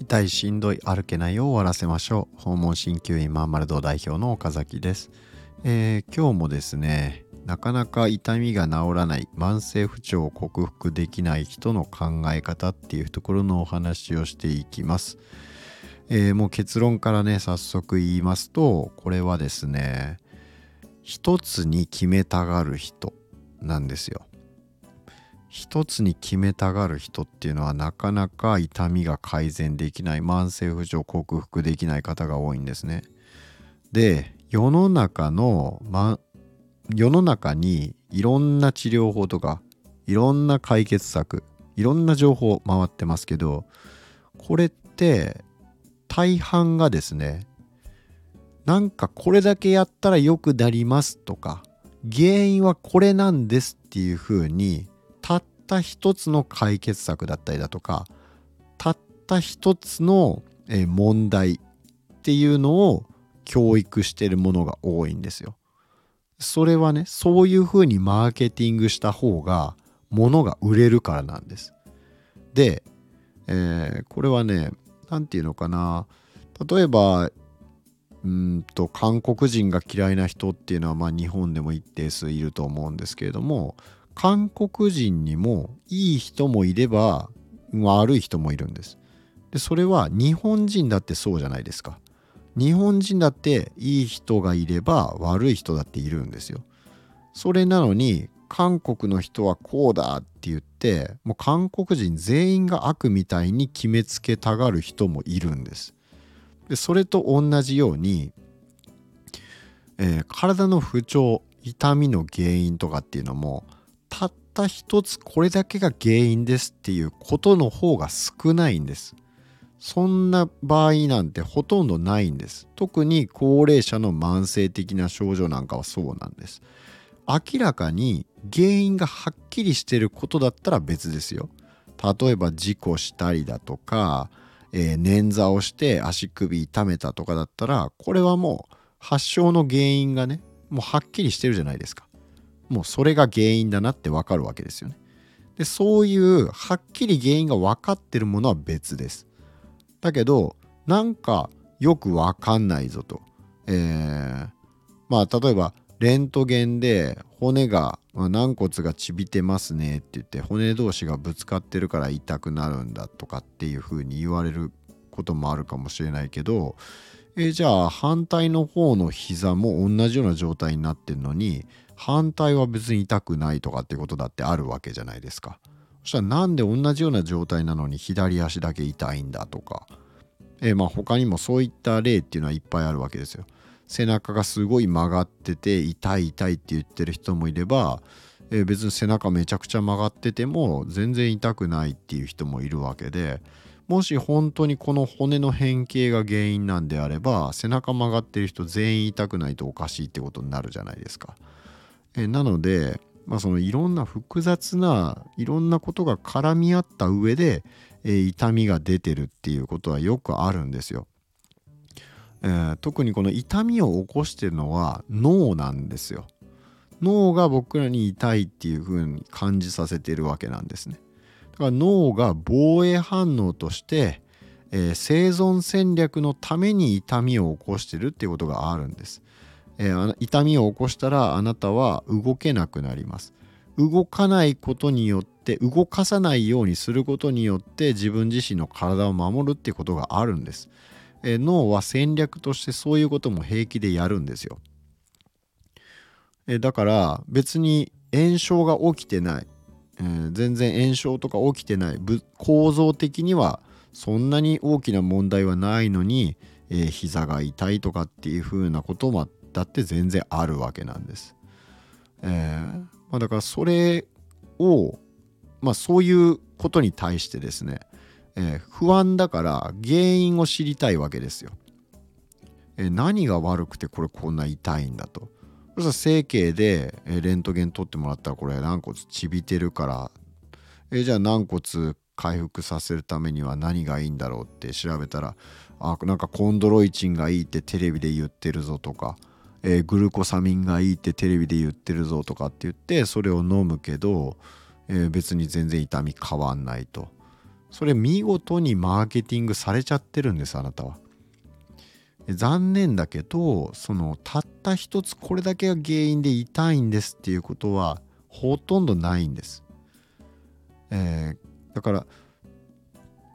痛いしんどい歩けないを終わらせましょう。訪問鍼灸院まんまる堂代表の岡崎です、えー、今日もですねなかなか痛みが治らない慢性不調を克服できない人の考え方っていうところのお話をしていきます、えー、もう結論からね早速言いますとこれはですね一つに決めたがる人なんですよ。一つに決めたがる人っていうのはなかなか痛みが改善できない慢性不調克服できない方が多いんですね。で世の中の、ま、世の中にいろんな治療法とかいろんな解決策いろんな情報回ってますけどこれって大半がですねなんかこれだけやったら良くなりますとか原因はこれなんですっていうふうにった一つの解決策だったりだとかたった一つの問題っていうのを教育してるものが多いんですよ。それはねそういうふうにマーケティングした方が物が売れるからなんです。で、えー、これはね何て言うのかな例えばうんと韓国人が嫌いな人っていうのはまあ日本でも一定数いると思うんですけれども韓国人にもいい人もいれば悪い人もいるんです。でそれは日本人だってそうじゃないですか。日本人だっていい人がいれば悪い人だっているんですよ。それなのに韓国の人はこうだって言ってもう韓国人全員が悪みたいに決めつけたがる人もいるんです。でそれと同じように、えー、体の不調痛みの原因とかっていうのもたった一つこれだけが原因ですっていうことの方が少ないんです。そんな場合なんてほとんどないんです。特に高齢者の慢性的な症状なんかはそうなんです。明らかに原因がはっきりしてることだったら別ですよ。例えば事故したりだとか、えー、捻挫をして足首痛めたとかだったらこれはもう発症の原因がねもうはっきりしてるじゃないですか。もうそれが原因だなってわかるわけですよね。でそういうはっきり原因が分かってるものは別です。だけどなんかよくわかんないぞと。えー、まあ例えばレントゲンで骨が、まあ、軟骨がちびてますねって言って骨同士がぶつかってるから痛くなるんだとかっていうふうに言われることもあるかもしれないけどえー、じゃあ反対の方の膝も同じような状態になってるのに反対は別に痛くないとかってことだってあるわけじゃないですか。そしたらなんで同じような状態なのに左足だけ痛いんだとか、えー、まあ他にもそういった例っていうのはいっぱいあるわけですよ。背中がすごい曲がってて痛い痛いって言ってる人もいれば、えー、別に背中めちゃくちゃ曲がってても全然痛くないっていう人もいるわけでもし本当にこの骨の変形が原因なんであれば背中曲がってる人全員痛くないとおかしいってことになるじゃないですか。えなので、まあ、そのいろんな複雑ないろんなことが絡み合った上で、え痛みが出てるっていうことはよくあるんですよ。えー、特にこの痛みを起こしてるのは脳なんですよ。脳が僕らに痛いっていう風に感じさせてるわけなんですね。だから脳が防衛反応として、えー、生存戦略のために痛みを起こしてるっていうことがあるんです。えー、痛みを起こしたらあなたは動けなくなります。動かないことによって動かさないようにすることによって自分自身の体を守るっていうことがあるんです。えー、脳は戦略としてそういうことも平気でやるんですよ。えー、だから別に炎症が起きてない、えー、全然炎症とか起きてない構造的にはそんなに大きな問題はないのに、えー、膝が痛いとかっていうふうなこともだって全然あるわけなんです。えーまあ、だからそれを、まあ、そういうことに対してですね、えー、不安だから原因を知りたいわけですよ。えー、何が悪くてこれこんな痛いんだと。そしたら整形で、え、レントゲン取ってもらったらこれ軟骨ちびてるから、えー、じゃあ軟骨回復させるためには何がいいんだろうって調べたらあなんかコンドロイチンがいいってテレビで言ってるぞとかえー、グルコサミンがいいってテレビで言ってるぞとかって言ってそれを飲むけど、えー、別に全然痛み変わんないと。それ見事にマーケティングされちゃってるんですあなたは。残念だけどそのたった一つこれだけが原因で痛いんですっていうことはほとんどないんです、えー、だから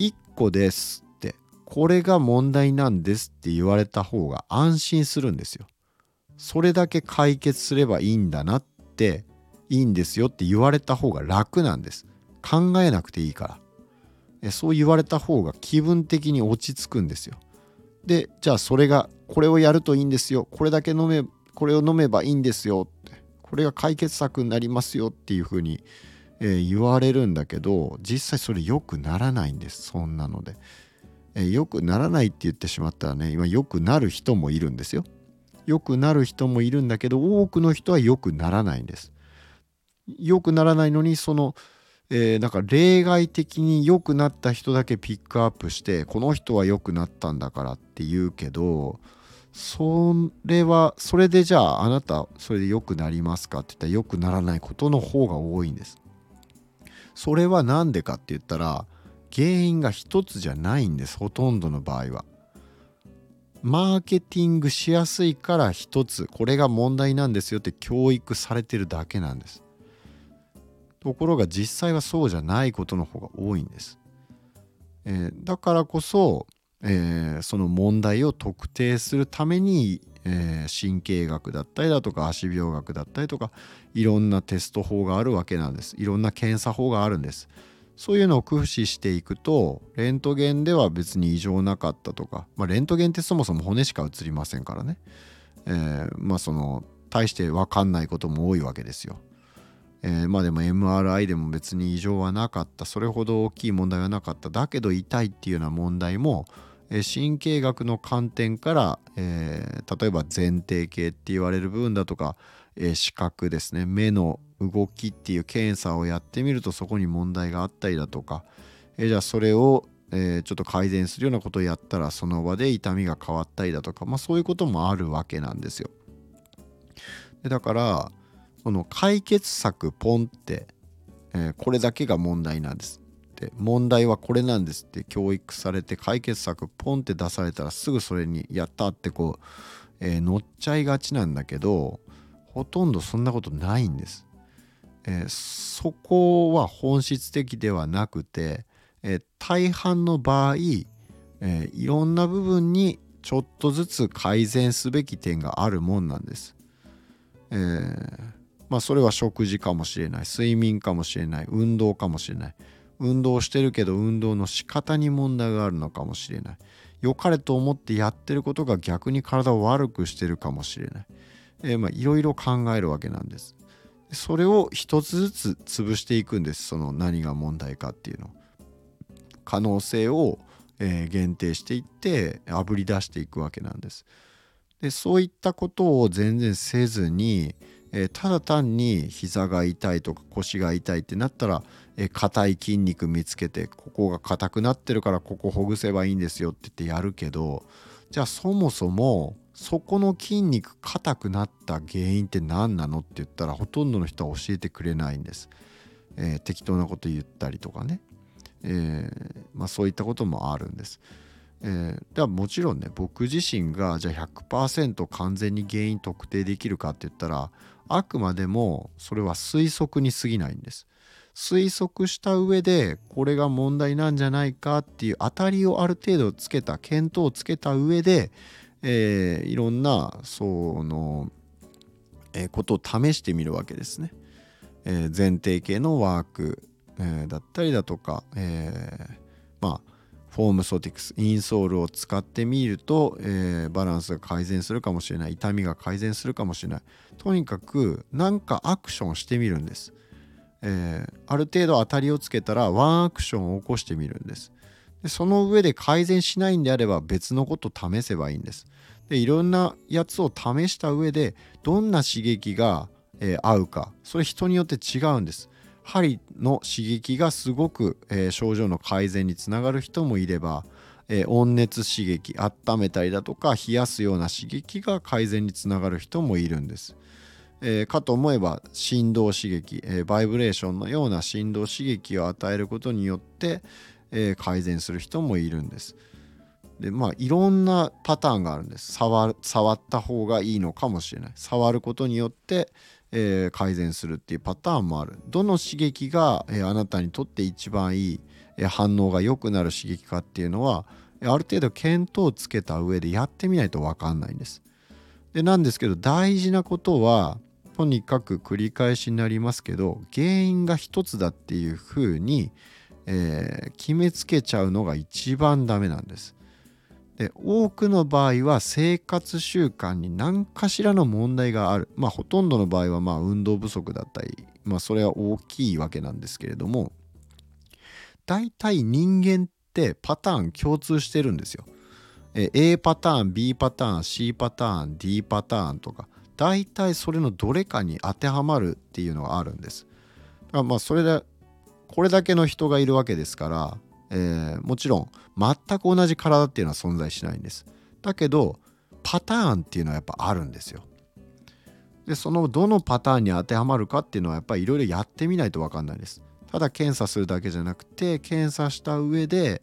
1個ですってこれが問題なんですって言われた方が安心するんですよ。それだけ解決すればいいんだなっていいんですよって言われた方が楽なんです。考えなくていいから。そう言われた方が気分的に落ち着くんですよ。でじゃあそれがこれをやるといいんですよ。これだけ飲めこれを飲めばいいんですよ。ってこれが解決策になりますよっていうふうに、え、言われるんだけど実際それ良くならないんです。そんなので、え、良くならないって言ってしまったらね今良くなる人もいるんですよ。良くなる人もいるんだけど多くの人は良くならないんです良くならないのにそのえー、なんか例外的に良くなった人だけピックアップしてこの人は良くなったんだからって言うけどそれはそれでじゃああなたそれで良くなりますかって言ったら良くならないことの方が多いんです。それは何でかって言ったら原因が一つじゃないんですほとんどの場合は。マーケティングしやすいから一つこれが問題なんですよって教育されてるだけなんです。ところが実際はそうじゃないことの方が多いんです。えー、だからこそ、えー、その問題を特定するために、えー、神経学だったりだとか足病学だったりとかいろんなテスト法があるわけなんです。いろんな検査法があるんです。そういうのを駆使していくとレントゲンでは別に異常なかったとか、まあ、レントゲンってそもそも骨しか映りませんからね、えー、まあその大して分かんないことも多いわけですよ。えー、まあでも MRI でも別に異常はなかった。それほど大きい問題はなかった。だけど痛いっていうような問題も、神経学の観点から、えー、例えば前提系って言われる部分だとか、え視覚ですね。目の動きっていう検査をやってみるとそこに問題があったりだとか、えじゃあそれをえちょっと改善するようなことをやったらその場で痛みが変わったりだとか、まあ、そういうこともあるわけなんですよ。でだからその解決策ポンって、え、これだけが問題なんですって問題はこれなんですって教育されて解決策ポンって出されたらすぐそれにやったってこう、え、乗っちゃいがちなんだけどほとんどそんなことないんです。えー、そこは本質的ではなくて、えー、大半の場合、え、いろんな部分にちょっとずつ改善すべき点があるもんなんです。えまあそれは食事かもしれない睡眠かもしれない運動かもしれない。運動してるけど運動の仕方に問題があるのかもしれない。良かれと思ってやってることが逆に体を悪くしてるかもしれない、えー、まあいろいろ考えるわけなんです。それを一つずつ潰していくんです。その何が問題かっていうの。可能性を、えー、限定していってあぶり出していくわけなんです。でそういったことを全然せずにえー、ただ単に膝が痛いとか腰が痛いってなったら硬、えー、い筋肉見つけてここが硬くなってるからここほぐせばいいんですよって言ってやるけどじゃあそもそもそこの筋肉硬くなった原因って何なのって言ったらほとんどの人は教えてくれないんです。えー、適当なこと言ったりとかね、えー、まあ、そういったこともあるんです。えー、ではもちろんね僕自身がじゃあ100%完全に原因特定できるかって言ったらあくまでもそれは推測に過ぎないんです。推測した上でこれが問題なんじゃないかっていう当たりをある程度つけた見当をつけた上で、えー、いろんなその、えー、ことを試してみるわけですね。えー、前提系のワーク、えー、だったりだとか、えー、まあフォームソティクスインソールを使ってみると、えー、バランスが改善するかもしれない。痛みが改善するかもしれない。とにかく何かアクションしてみるんです、えー、ある程度当たりをつけたらワンアクションを起こしてみるんです。でその上で改善しないんであれば別のこと試せばいいんですでいろんなやつを試した上でどんな刺激が、えー、合うかそれ人によって違うんです針の刺激がすごく、えー、症状の改善につながる人もいれば、えー、温熱刺激温めたりだとか冷やすような刺激が改善につながる人もいるんです。えー、かと思えば振動刺激、え、バイブレーションのような振動刺激を与えることによって、え、改善する人もいるんです。でまあいろんなパターンがあるんです。触触った方がいいのかもしれない。触ることによって、えー、改善するっていうパターンもある。どの刺激が、えー、あなたにとって一番いい、えー、反応が良くなる刺激かっていうのはある程度見当をつけた上でやってみないと分かんないんです。でなんですけど大事なことはとにかく繰り返しになりますけど原因が一つだっていうふうに、えー、決めつけちゃうのが一番ダメなんですで多くの場合は生活習慣に何かしらの問題があるまあほとんどの場合はまあ運動不足だったりまあそれは大きいわけなんですけれども大体人間ってパターン共通してるんですよ。A パターン B パターン C パターン D パターンとか大体それのどれかに当てはまるっていうのがあるんです。だからまあそれでこれだけの人がいるわけですからえー、もちろん全く同じ体っていうのは存在しないんです。だけどパターンっていうのはやっぱあるんですよ。でそのどのパターンに当てはまるかっていうのはやっぱりいろいろやってみないと分かんないです。ただ検査するだけじゃなくて検査した上で、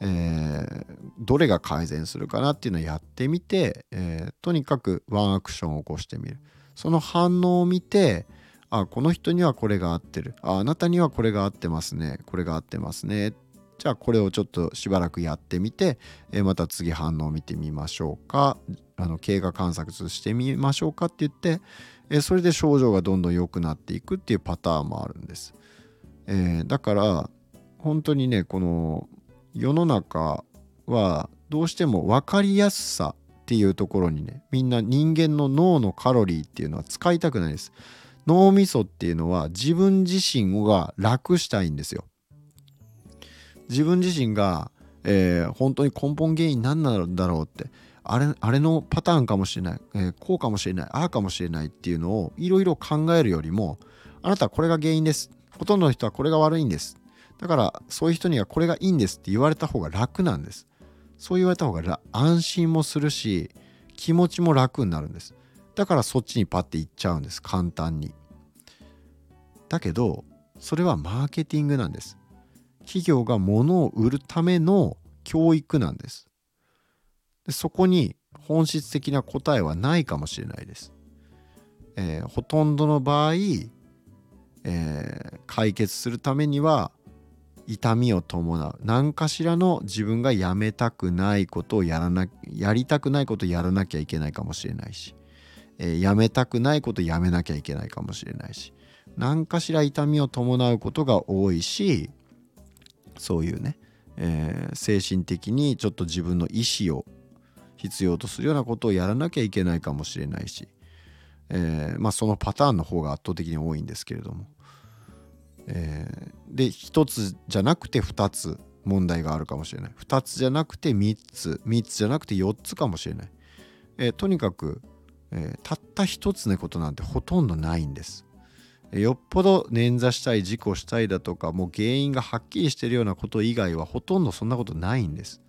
えー、どれが改善するかなっていうのをやってみて、えー、とにかくワンアクションを起こしてみる。その反応を見てあこの人にはこれが合ってるああなたにはこれが合ってますねこれが合ってますねじゃあこれをちょっとしばらくやってみて、えまた次反応を見てみましょうかあの経過観察してみましょうかって言って、えそれで症状がどんどん良くなっていくっていうパターンもあるんです。えー、だから本当にねこの世の中はどうしても分かりやすさっていうところにねみんな人間の脳のカロリーっていうのは使いたくないです。脳みそっていうのは自分自身が楽したいんですよ。自分自身が、えー、本当に根本原因何なんだろうって。あれあれのパターンかもしれない、えー、こうかもしれない。ああかもしれないっていうのをいろいろ考えるよりもあなたはこれが原因です。ほとんどの人はこれが悪いんです。だからそういう人にはこれがいいんですって言われた方が楽なんです。そう言われた方が安心もするし気持ちも楽になるんです。だからそっちにパッて行っちゃうんです。簡単に。だけどそれはマーケティングなんです。企業が物を売るための教育なんです。でそこに本質的な答えはないかもしれないです。えー、ほとんどの場合、えー、解決するためには痛みを伴う。何かしらの自分がやめたくないことをやらなやりたくないことをやらなきゃいけないかもしれないし、えー、やめたくないことやめなきゃいけないかもしれないし何かしら痛みを伴うことが多いしそういうね、えー、精神的にちょっと自分の意思を必要とするようなことをやらなきゃいけないかもしれないし、えー、まあそのパターンの方が圧倒的に多いんですけれども、えー、で1つじゃなくて2つ問題があるかもしれない。2つじゃなくて3つ3つじゃなくて4つかもしれない、え、とにかく、えー、たった1つのことなんてほとんどないんです。よっぽど捻挫したい事故したいだとかもう原因がはっきりしてるようなこと以外はほとんどそんなことないんです、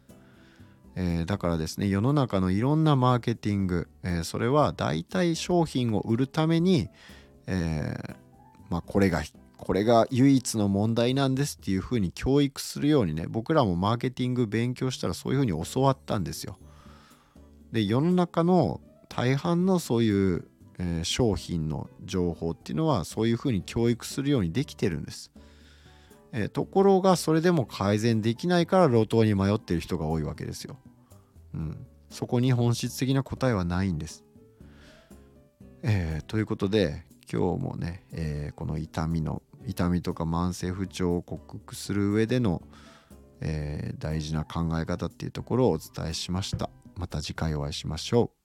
えー、だからですね世の中のいろんなマーケティング、えー、それは大体商品を売るために、えー、まあ、これがこれが唯一の問題なんですっていうふうに教育するようにね僕らもマーケティング勉強したらそういうふうに教わったんですよ。で世の中の大半のそういうえー、商品の情報っていうのはそういうふうに教育するようにできてるんです。えー、ところがそれでも改善できないから路頭に迷ってる人が多いわけですよ。うん、そこに本質的な答えはないんです。えー、ということで今日もね、えー、この痛みの痛みとか慢性不調を克服する上での、えー、大事な考え方っていうところをお伝えしました。また次回お会いしましょう。